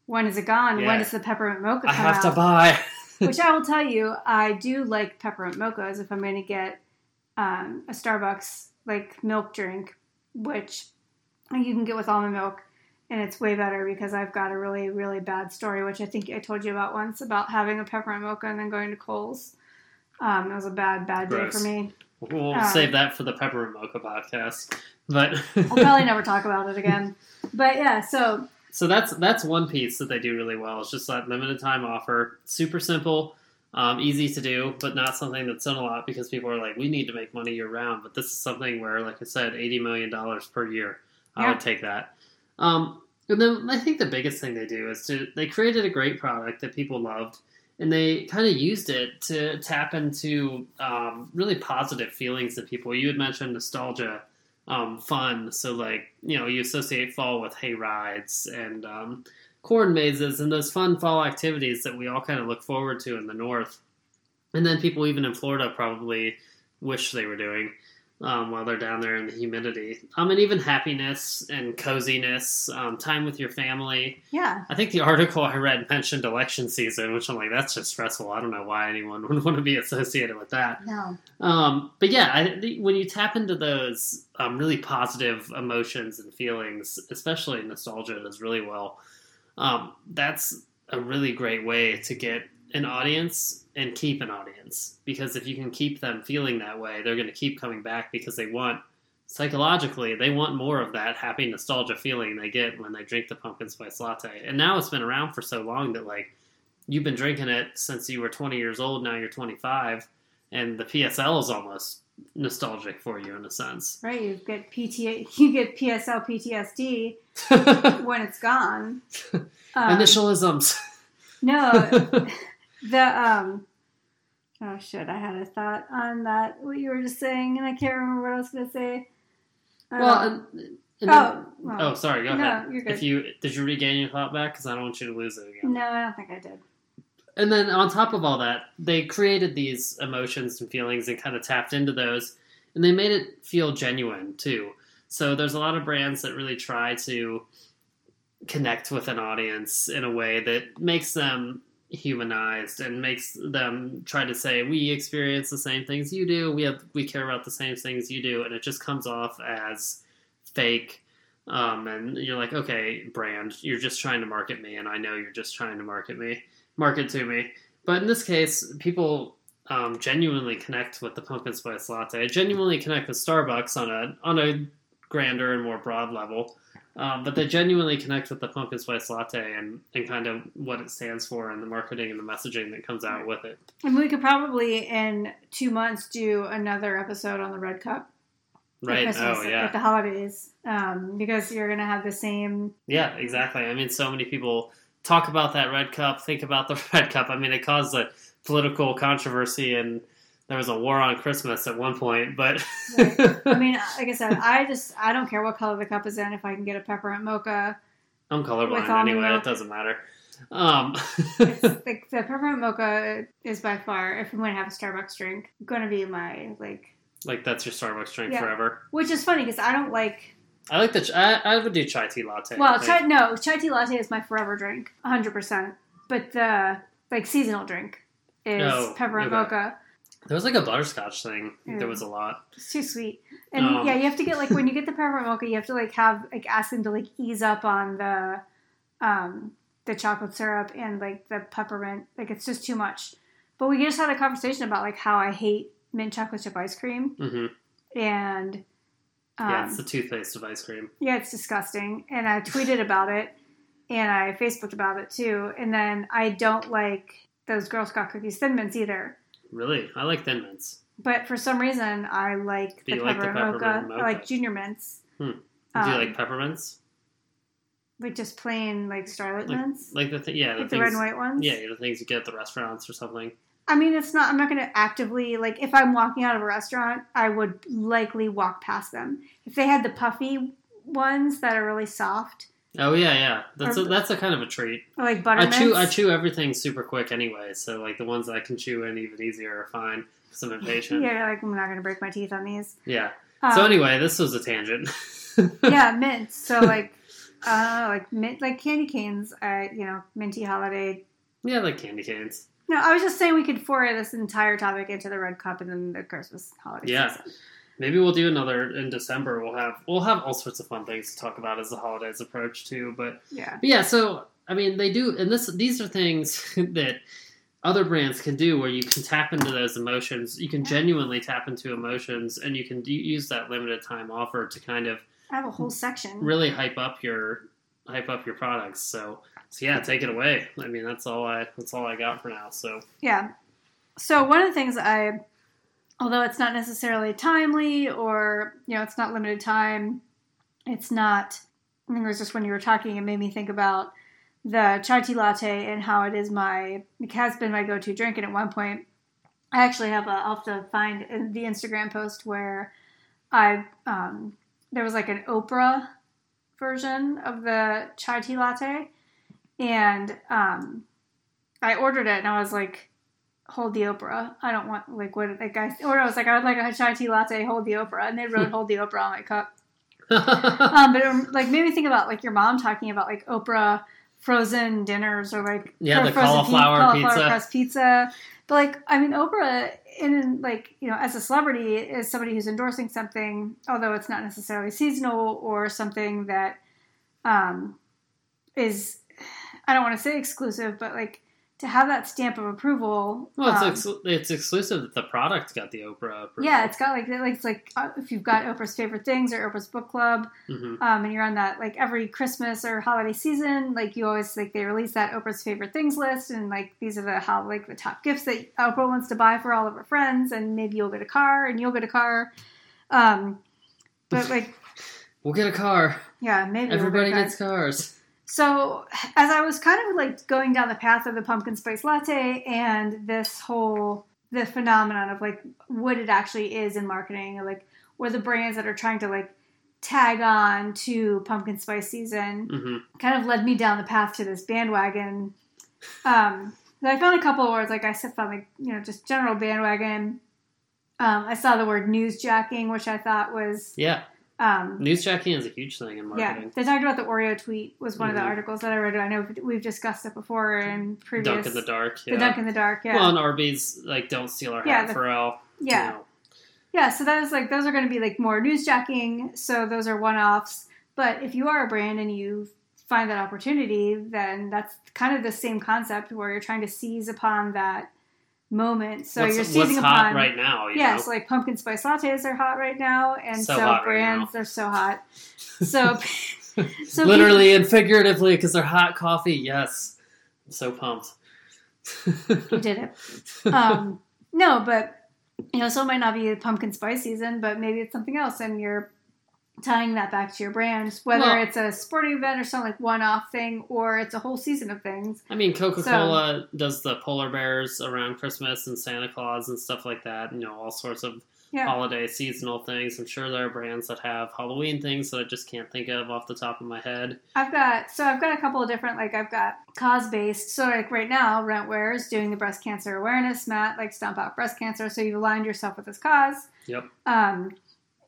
when is it gone? Yeah. When does the peppermint mocha I have out? to buy. (laughs) Which I will tell you, I do like peppermint mochas if I'm going to get um, a Starbucks like milk drink, which you can get with almond milk, and it's way better because I've got a really really bad story, which I think I told you about once about having a peppermint mocha and then going to Kohl's. Um, it was a bad bad day Gross. for me. We'll Um, save that for the Peppermint Mocha podcast. But I'll probably never talk about it again. But yeah, so (laughs) so that's that's one piece that they do really well. It's just that limited time offer, super simple, um, easy to do, but not something that's done a lot because people are like, we need to make money year round. But this is something where, like I said, eighty million dollars per year. I Yeah. would take that. Um, and then I think the biggest thing they do is to they created a great product that people loved, and they kind of used it to tap into um, really positive feelings in people. You had mentioned nostalgia, um, fun. So like you know you associate fall with hay rides and um, corn mazes and those fun fall activities that we all kind of look forward to in the north. And then people even in Florida probably wish they were doing um, while they're down there in the humidity. Um, and even happiness and coziness, um, time with your family. yeah, I think the article I read mentioned election season, which I'm like, that's just stressful. I don't know why anyone (laughs) would want to be associated with that. no, Um, but yeah, I, when you tap into those um, really positive emotions and feelings, especially nostalgia does really well, um, that's a really great way to get an audience and keep an audience. Because if you can keep them feeling that way, they're going to keep coming back because they want, psychologically, they want more of that happy nostalgia feeling they get when they drink the pumpkin spice latte. And now it's been around for so long that, like, you've been drinking it since you were 20 years old, now you're 25 and the PSL is almost nostalgic for you in a sense. right. You get PTA, you get PSL PTSD (laughs) when it's gone. (laughs) Um, Initialisms. No, (laughs) the um. Oh shit! I had a thought on that. What you were just saying, and I can't remember what I was going to say. Uh, well, and, and then- oh, well, oh, sorry. Go no, ahead. you're good. If you did you regain your thought back? Because I don't want you to lose it again. no, I don't think I did. And then on top of all that, they created these emotions and feelings and kind of tapped into those, and they made it feel genuine too. So there's a lot of brands that really try to connect with an audience in a way that makes them humanized and makes them try to say we experience the same things you do. We have we care about the same things you do. And it just comes off as fake um, and you're like okay brand you're just trying to market me and i know you're just trying to market me market to me. But in this case people um, genuinely connect with the pumpkin spice latte genuinely connect with starbucks on a on a grander and more broad level um, but they genuinely connect with the pumpkin spice latte and, and kind of what it stands for and the marketing and the messaging that comes out with it. And we could probably in two months do another episode on the red cup. Right. Christmas, Oh, At the holidays, um, because you're gonna have the same. Yeah, exactly. I mean, so many people talk about that red cup, think about the (laughs) red cup. I mean, it caused a political controversy and there was a war on Christmas at one point, but. I mean, (laughs) like I said, I just I don't care what color the cup is in. If I can get a peppermint mocha, I'm colorblind anyway, milk. it doesn't matter. Um, like (laughs) the peppermint mocha is by far, if I'm going to have a Starbucks drink, going to be my like. like, that's your Starbucks drink Yeah. forever. Which is funny because I don't like. I like the. Ch- I, I would do chai tea latte. Well, chai, no, chai tea latte is my forever drink, 100. percent But the like seasonal drink is Oh, peppermint okay. mocha. There was like a butterscotch thing. Mm. There was a lot. It's too sweet. And Um, yeah, you have to get like when you get the (laughs) peppermint mocha, you have to like have like ask them to like ease up on the um the chocolate syrup and like the peppermint. Like it's just too much. But we just had a conversation about like how I hate mint chocolate chip ice cream hmm and um, yeah, it's the toothpaste of ice cream. yeah, it's disgusting. And I tweeted about it and I Facebooked about it too. And then I don't like those Girl Scout cookies thin mints either. Really, I like thin mints. But for some reason, I like Do the you like the peppermint mocha. peppermint I like junior mints. Hmm. Do Um, you like peppermints? like just plain like starlight Like- mints, Like the th- yeah, the like the things. red and white ones. Yeah, the things you get at the restaurants or something. I mean, it's not. I'm not going to actively like. If I'm walking out of a restaurant, I would likely walk past them. If they had the puffy ones that are really soft, Oh yeah, yeah. That's a, that's a kind of a treat. like butter I chew. I chew everything super quick anyway, so like the ones that I can chew in even easier are fine because I'm impatient. (laughs) Yeah, like I'm not going to break my teeth on these. Yeah. Um, So anyway, this was a tangent. (laughs) yeah, mints. So like, uh, like mint, like candy canes. Uh, you know, minty holiday. yeah, like candy canes. No, I was just saying we could foray this entire topic into the red cup and then the Christmas holiday Yeah. season. Maybe we'll do another in December. We'll have we'll have all sorts of fun things to talk about as the holidays approach too. But Yeah. But yeah, so I mean, they do, and this these are things (laughs) that other brands can do where you can tap into those emotions. You can genuinely tap into emotions, and you can do, use that limited time offer to kind of I have a whole section. really hype up your hype up your products. So, so yeah, take it away. I mean, that's all I that's all I got for now. So Yeah. So one of the things I, although it's not necessarily timely or you know it's not limited time, it's not. I think it was just when you were talking, it made me think about the chai tea latte and how it is my it has been my go-to drink. And at one point, I actually have a I'll have to find in the Instagram post where I um, there was like an Oprah version of the chai tea latte, and um, I ordered it and I was like hold the Oprah. I don't want like what like I or I was like I would like a chai tea latte, hold the Oprah, and they wrote hold the Oprah on my cup. (laughs) Um, but it like made me think about like your mom talking about like Oprah frozen dinners or like Yeah, the frozen cauliflower pizza. crust pizza. But like I mean Oprah in like you know as a celebrity is somebody who's endorsing something, although it's not necessarily seasonal or something that um, is I don't want to say exclusive, but like to have that stamp of approval. well, it's um, ex- it's exclusive that the product got the Oprah. Approval. yeah, it's got like it's like uh, if you've got Oprah's favorite things or Oprah's book club, hmm um, and you're on that like every Christmas or holiday season, like you always like they release that Oprah's favorite things list, and like these are the how like the top gifts that Oprah wants to buy for all of her friends, and maybe you'll get a car, and you'll get a car. Um, but like (laughs) We'll get a car. yeah, maybe Everybody get a car. gets cars. So, as I was kind of like going down the path of the pumpkin spice latte and this whole the phenomenon of like what it actually is in marketing, or like or the brands that are trying to like tag on to pumpkin spice season, hmm kind of led me down the path to this bandwagon. Um, I found a couple of words like I said, found like you know just general bandwagon. Um, I saw the word newsjacking, which I thought was Yeah. Um, Newsjacking is a huge thing in marketing. yeah, they talked about the Oreo tweet was one of Mhm. the articles that I read. I know we've discussed it before in previous. Dunk in the dark. The Yeah. dunk in the dark. Yeah. Well, and Arby's like don't steal our Yeah, hat the- for L. yeah. You know. Yeah, so that is like those are going to be like more newsjacking. So those are one offs. But if you are a brand and you find that opportunity, then that's kind of the same concept where you're trying to seize upon that moment. So what's, you're what's seizing hot upon right now? You Yes, know? like pumpkin spice lattes are hot right now, and So so, hot right brands are so hot. (laughs) So, (laughs) so literally and figuratively because they're hot coffee. Yes, I'm so pumped. you did it. Um, (laughs) no, but you know, so it might not be pumpkin spice season, but maybe it's something else, and you're tying that back to your brand, whether Well- it's a sporting event or something like one-off thing, or it's a whole season of things. I mean, Coca Cola does the polar bears around Christmas and Santa Claus and stuff like that. You know, all sorts of Yeah, holiday seasonal things. I'm sure there are brands that have Halloween things that I just can't think of off the top of my head. I've got so I've got a couple of different like I've got cause based. So like right now, Rentwear is doing the breast cancer awareness mat, like Stomp Out Breast Cancer. So you've aligned yourself with this cause. Yep. Um,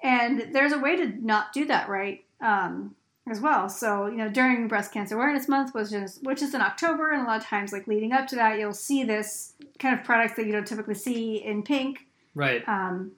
and there's a way to not do that right um, as well. So you know during Breast Cancer Awareness Month, which is which is in October, and a lot of times like leading up to that, you'll see this kind of products that you don't typically see in pink Right. um,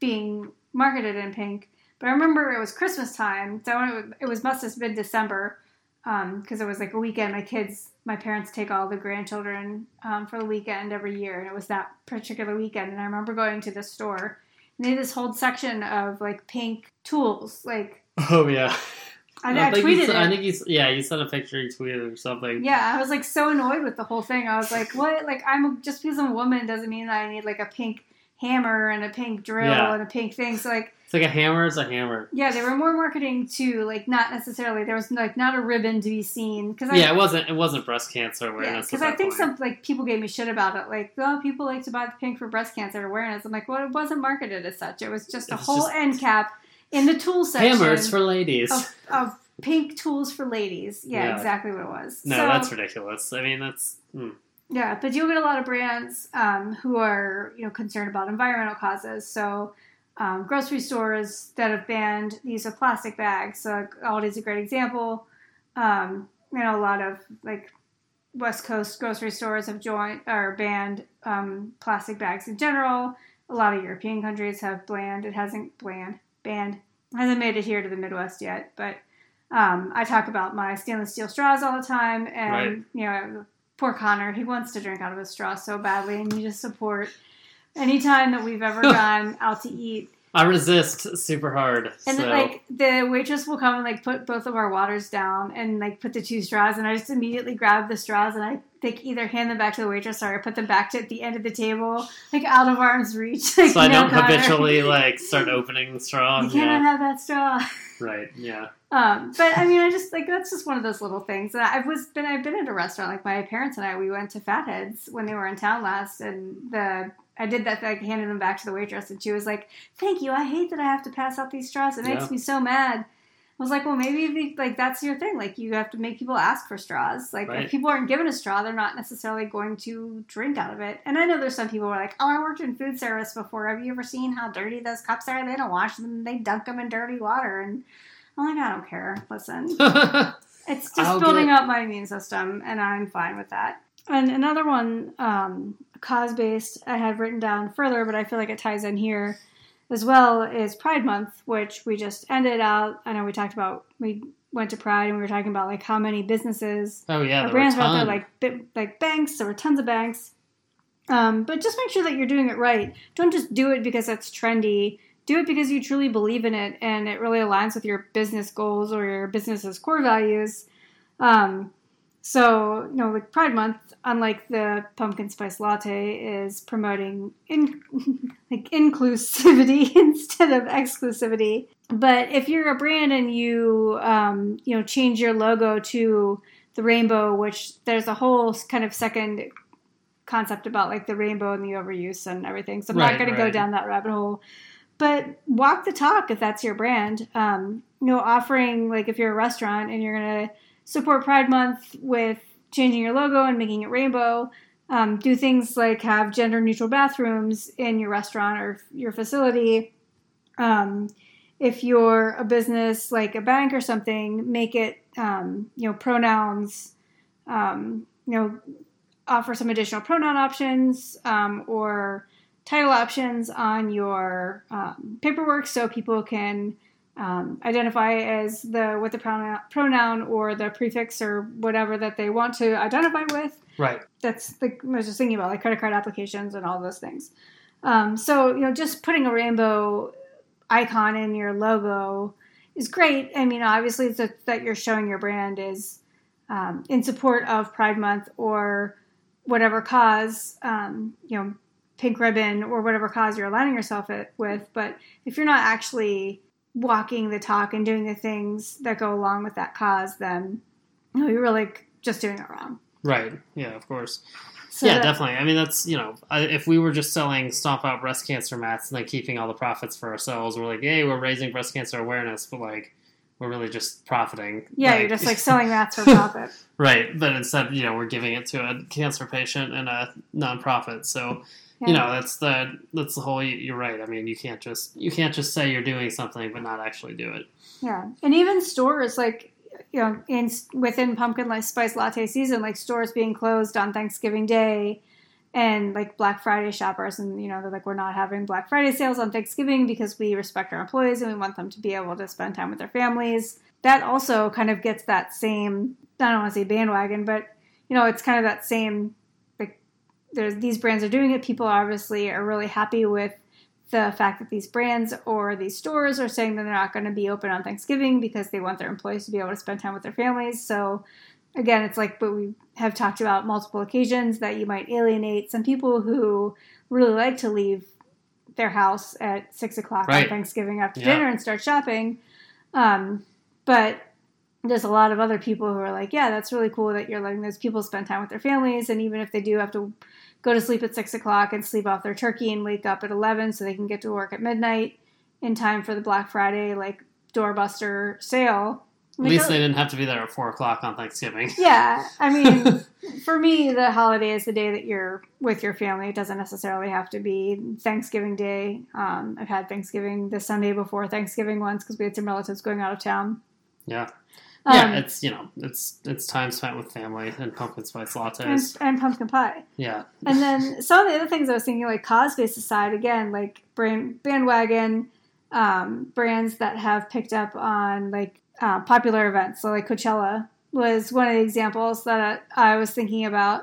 being marketed in pink. But I remember it was Christmas time, so it was, it was must have been December because it was like a weekend. My kids, my parents take all the grandchildren um, for the weekend every year, and it was that particular weekend. And I remember going to the store, they had this whole section of like pink tools. Like (laughs) Oh yeah. I, I, think you tweeted s- it. I think you. Yeah, you sent a picture. You tweeted or something. yeah, I was like so annoyed with the whole thing. I was like, "What? Like, I'm just because I'm a woman doesn't mean that I need like a pink hammer and a pink drill Yeah. and a pink thing." So like, It's like a hammer is a hammer. Yeah, they were more marketing to like not necessarily there was like not a ribbon to be seen because yeah, it wasn't. It wasn't breast cancer awareness. because at I think point. some like people gave me shit about it like oh people like to buy the pink for breast cancer awareness I'm like well it wasn't marketed as such it was just a It's whole just- end cap in the tool section hammers for ladies. of, of pink tools for ladies yeah, Yeah. exactly what it was no, So- that's ridiculous. I mean, that's. Hmm. Yeah, but you'll get a lot of brands um, who are you know concerned about environmental causes. So um, grocery stores that have banned the use of plastic bags. So like, Aldi's a great example. Um, you know, a lot of like West Coast grocery stores have joined or banned um, plastic bags in general. A lot of European countries have banned. It hasn't banned banned hasn't made it here to the Midwest yet, but. Um, I talk about my stainless steel straws all the time, and Right. you know, poor Connor, he wants to drink out of a straw so badly, and you just support anytime that we've ever (laughs) gone out to eat. I resist super hard. And so. then like the waitress will come and like put both of our waters down and like put the two straws, and I just immediately grab the straws and I like either hand them back to the waitress or I put them back to at the end of the table, like out of arm's reach. (laughs) Like, so I no, don't habitually (laughs) like start opening the straw. You cannot Yeah. have that straw. Right. Yeah. Um, but I mean, I just like that's just one of those little things. And I was been I've been at a restaurant like my parents and I. We went to Fatheads when they were in town last, and the I did that. Like handed them back to the waitress, and she was like, "Thank you. I hate that I have to pass out these straws. It makes Yeah. me so mad." I was like, "Well, maybe like that's your thing. Like you have to make people ask for straws. Like Right. if people aren't given a straw, they're not necessarily going to drink out of it." And I know there's some people who are like, "Oh, I worked in food service before. Have you ever seen how dirty those cups are? They don't wash them. They dunk them in dirty water." And I'm like, I don't care. Listen, (laughs) it's just I'll building get- up my immune system, and I'm fine with that. And another one, um, cause based, I have written down further, but I feel like it ties in here as well, is Pride Month, which we just ended out. I know we talked about, we went to Pride and we were talking about like how many businesses oh yeah. There were brands out there like like banks. There were tons of banks, um, but just make sure that you're doing it right. Don't just do it because it's trendy. Do it because you truly believe in it and it really aligns with your business goals or your business's core values. Um, so, you know, like Pride Month, unlike the pumpkin spice latte, is promoting in, (laughs) like inclusivity (laughs) instead of exclusivity. But if you're a brand and you, um, you know, change your logo to the rainbow, which there's a whole kind of second concept about like the rainbow and the overuse and everything. So I'm not Right, going to go down that rabbit hole. But walk the talk if that's your brand. Um, you know, offering like if you're a restaurant and you're going to support Pride Month with changing your logo and making it rainbow. Um, do things like have gender neutral bathrooms in your restaurant or your facility. Um, if you're a business like a bank or something, make it um, you know pronouns. Um, you know, offer some additional pronoun options um, or title options on your um, paperwork so people can um, identify as the with the pronoun, pronoun or the prefix or whatever that they want to identify with. Right. That's the I was just thinking about like credit card applications and all those things. Um, so you know, just putting a rainbow icon in your logo is great. I mean, obviously, it's a, that you're showing your brand is um, in support of Pride Month or whatever cause, um, you know, pink ribbon or whatever cause you're aligning yourself it, with. But if you're not actually walking the talk and doing the things that go along with that cause, then you know, you're really just doing it wrong. Right. Yeah, of course. So yeah, that- definitely. I mean, that's you know, if we were just selling stomp out breast cancer mats and then keeping all the profits for ourselves, we're like, hey, we're raising breast cancer awareness, but like, we're really just profiting. Yeah, you're just like (laughs) selling mats for profit. right. But instead, you know, we're giving it to a cancer patient and a nonprofit. So Yeah. you know, that's the that's the whole. You're right. I mean, you can't just you can't just say you're doing something but not actually do it. Yeah, and even stores like you know in within pumpkin spice latte season, like stores being closed on Thanksgiving Day, and like Black Friday shoppers, and you know they're like we're not having Black Friday sales on Thanksgiving because we respect our employees and we want them to be able to spend time with their families. That also kind of gets that same I don't want to say bandwagon, but you know it's kind of that same like there's these brands are doing it. People obviously are really happy with the fact that these brands or these stores are saying that they're not going to be open on Thanksgiving because they want their employees to be able to spend time with their families. So, again, it's like what we have talked about multiple occasions that you might alienate some people who really like to leave their house at six o'clock on Thanksgiving after Yeah. dinner and start shopping. Um, but there's a lot of other people who are like, yeah, that's really cool that you're letting those people spend time with their families. And even if they do have to go to sleep at six o'clock and sleep off their turkey and wake up at 11 so they can get to work at midnight in time for the Black Friday, like doorbuster sale. At least they didn't have to be there at four o'clock on Thanksgiving. (laughs) (laughs) Yeah, I mean, for me, the holiday is the day that you're with your family. It doesn't necessarily have to be Thanksgiving Day. Um, I've had Thanksgiving the Sunday before Thanksgiving once because we had some relatives going out of town. Yeah. Um, yeah, it's you know, it's it's time spent with family and pumpkin spice lattes. and pumpkin pie. Yeah, And then (laughs) some of the other things I was thinking, like cosplace aside, again, like brand bandwagon um, brands that have picked up on like uh, popular events. So like Coachella was one of the examples that I was thinking about.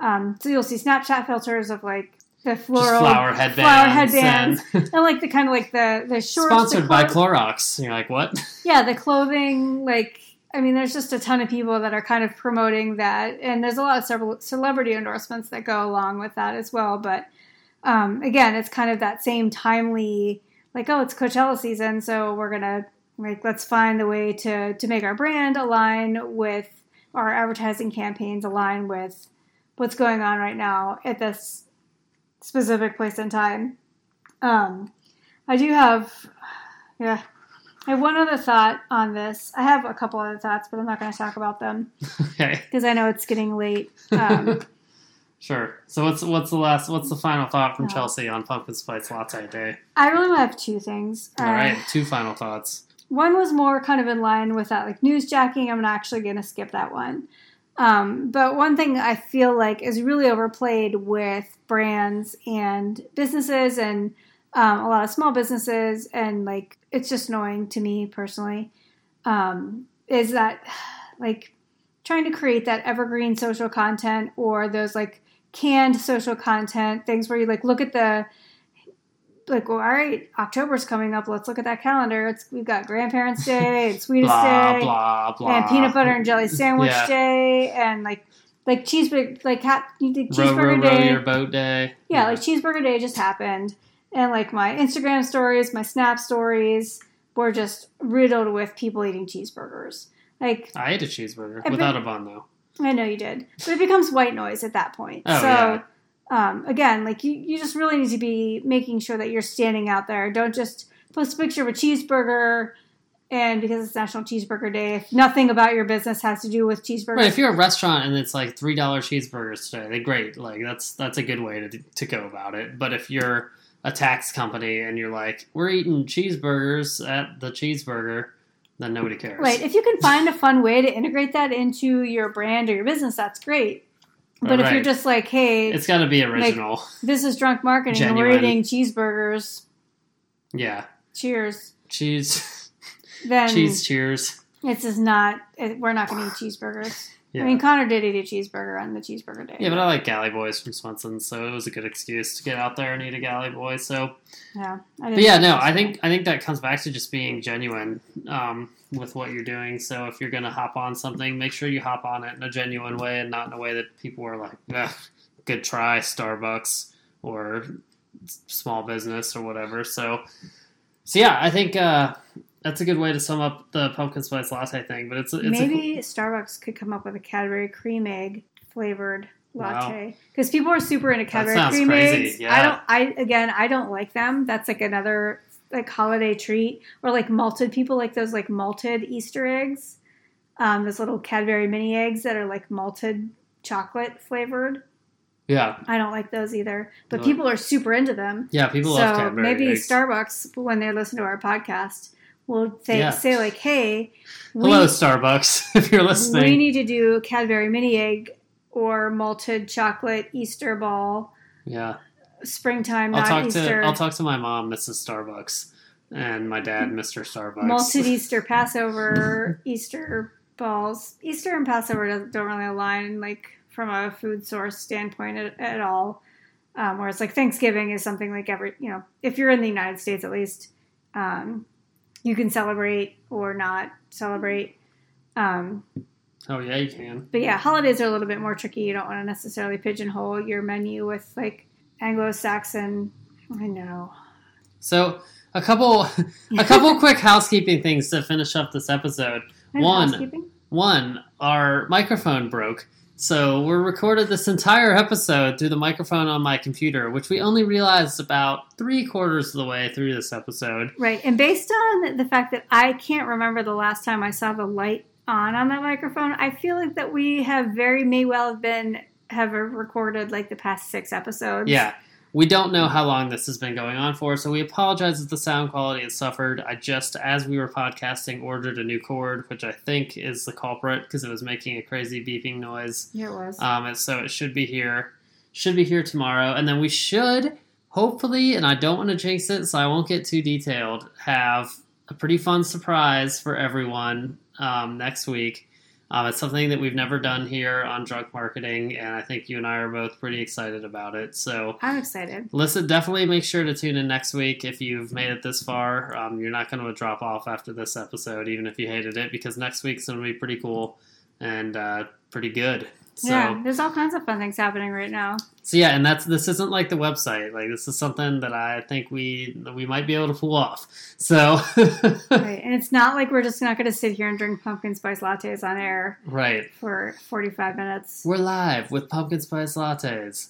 Um, so you'll see Snapchat filters of like the just floral flower headbands. flower headbands, and- (laughs) and like the kind of like the the shorts. sponsored the by clo- Clorox. And you're like, what? (laughs) yeah, the clothing, like I mean, there's just a ton of people that are kind of promoting that, and there's a lot of several celebrity endorsements that go along with that as well. But um, again, it's kind of that same timely, like, oh, it's Coachella season, so we're gonna like let's find the way to to make our brand align with our advertising campaigns align with what's going on right now at this specific place and time. Um, I do have, yeah. I have one other thought on this. I have a couple other thoughts, but I'm not going to talk about them (laughs) okay, because I know it's getting late. Um, (laughs) sure. So what's what's the last? What's the final thought from Uh, Chelsea on pumpkin spice latte day? I really have two things. All Uh, right, two final thoughts. One was more kind of in line with that, like newsjacking. I'm actually going to skip that one. Um, but one thing I feel like is really overplayed with brands and businesses and um, a lot of small businesses, and like it's just annoying to me personally, um, is that (sighs) like trying to create that evergreen social content or those like canned social content things where you like look at the like well all right october's coming up let's look at that calendar it's we've got grandparents day (laughs) and sweetest Blah day blah blah. and peanut butter and jelly (laughs) sandwich Yeah. day and like like cheeseburger like you did row, row, cheeseburger row day your boat day. yeah, like cheeseburger day just happened, and like my Instagram stories, my Snap stories were just riddled with people eating cheeseburgers. Like I ate a cheeseburger Every- without a bun though. I know you did, but it becomes white noise at that point. Oh, so. yeah. Um, again, like you, you just really need to be making sure that you're standing out there. Don't just post a picture of a cheeseburger, and because it's National Cheeseburger Day, if nothing about your business has to do with cheeseburgers, Right, if you're a restaurant and it's like three dollar cheeseburgers today, they great. Like that's that's a good way to to go about it. But if you're a tax company and you're like, we're eating cheeseburgers at the cheeseburger, then nobody cares. Right. If you can find a fun way to integrate that into your brand or your business, that's great. But if you're just like, hey, It's got to be original. this is drunk marketing and we're eating cheeseburgers, yeah. cheers, Cheese. then cheese cheers. it's just not, it, we're not going to eat cheeseburgers. Yeah. I mean, Connor did eat a cheeseburger on the cheeseburger day. yeah, but I like Galley Boys from Swenson, so it was a good excuse to get out there and eat a Galley Boy. So, yeah. I but yeah, no, I think I think that comes back to just being genuine um, with what you're doing. So if you're gonna hop on something, make sure you hop on it in a genuine way and not in a way that people are like, "Good try, Starbucks," or small business or whatever. So, so yeah, I think uh, that's a good way to sum up the pumpkin spice latte thing. But it's it's a- Maybe Starbucks could come up with a Cadbury cream egg flavored latte because people are super into Cadbury cream crazy, eggs. yeah. I don't. I again, I don't like them. That's like another like holiday treat or like malted. People like those like malted Easter eggs. Um, those little Cadbury mini eggs that are like malted chocolate flavored. yeah, I don't like those either, but No. people are super into them. yeah. People so love Cadbury maybe eggs. Starbucks, when they listen to our podcast, will say, Yeah. say like, "Hey, Hello, Starbucks, (laughs) if you're listening. we need to do Cadbury mini egg or malted chocolate Easter ball, yeah. springtime, I'll talk Easter. to I'll talk to my mom, Mrs. Starbucks, and my dad, Mr. Starbucks. malted (laughs) Easter Passover Easter balls. Easter and Passover don't, don't really align like from a food source standpoint at, at all. Um, whereas like Thanksgiving is something like every you know if you're in the United States at least, um, you can celebrate or not celebrate. Um, Oh yeah, you can. but yeah, holidays are a little bit more tricky. You don't want to necessarily pigeonhole your menu with like Anglo-Saxon. I know. So a couple (laughs) a couple quick housekeeping things to finish up this episode. And One. housekeeping. One, our microphone broke. So we recorded this entire episode through the microphone on my computer, which we only realized about three quarters of the way through this episode. Right, and based on the fact that I can't remember the last time I saw the light on on that microphone, I feel like that we have very may well have been have recorded like the past six episodes. Yeah. We don't know how long this has been going on for, so we apologize if the sound quality has suffered. I just, as we were podcasting, ordered a new cord, which I think is the culprit because it was making a crazy beeping noise. yeah, it was. Um, and so it should be here, should be here tomorrow, and then we should hopefully, and I don't want to jinx it, so I won't get too detailed. Have a pretty fun surprise for everyone um, next week. Um, it's something that we've never done here on Drunk Marketing, and I think you and I are both pretty excited about it. So I'm excited. listen, definitely make sure to tune in next week if you've made it this far. Um, you're not going to drop off after this episode, even if you hated it, because next week's going to be pretty cool and uh, pretty good. So, yeah, there's all kinds of fun things happening right now. so yeah, and that's this isn't like the website. Like this is something that I think we we might be able to pull off. So (laughs) right, and it's not like we're just not going to sit here and drink pumpkin spice lattes on air right, for 45 minutes. we're live with pumpkin spice lattes.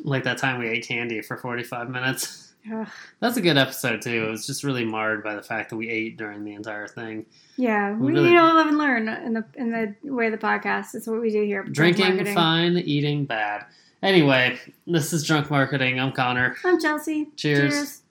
(sighs) like that time we ate candy for 45 minutes. (laughs) Ugh. That's a good episode too. It was just really marred by the fact that we ate during the entire thing. Yeah, We we really- live and learn in the in the way of the podcast. It's what we do here. Drinking marketing. fine, eating bad. Anyway, this is drunk marketing. I'm Connor. I'm Chelsea. Cheers. Cheers.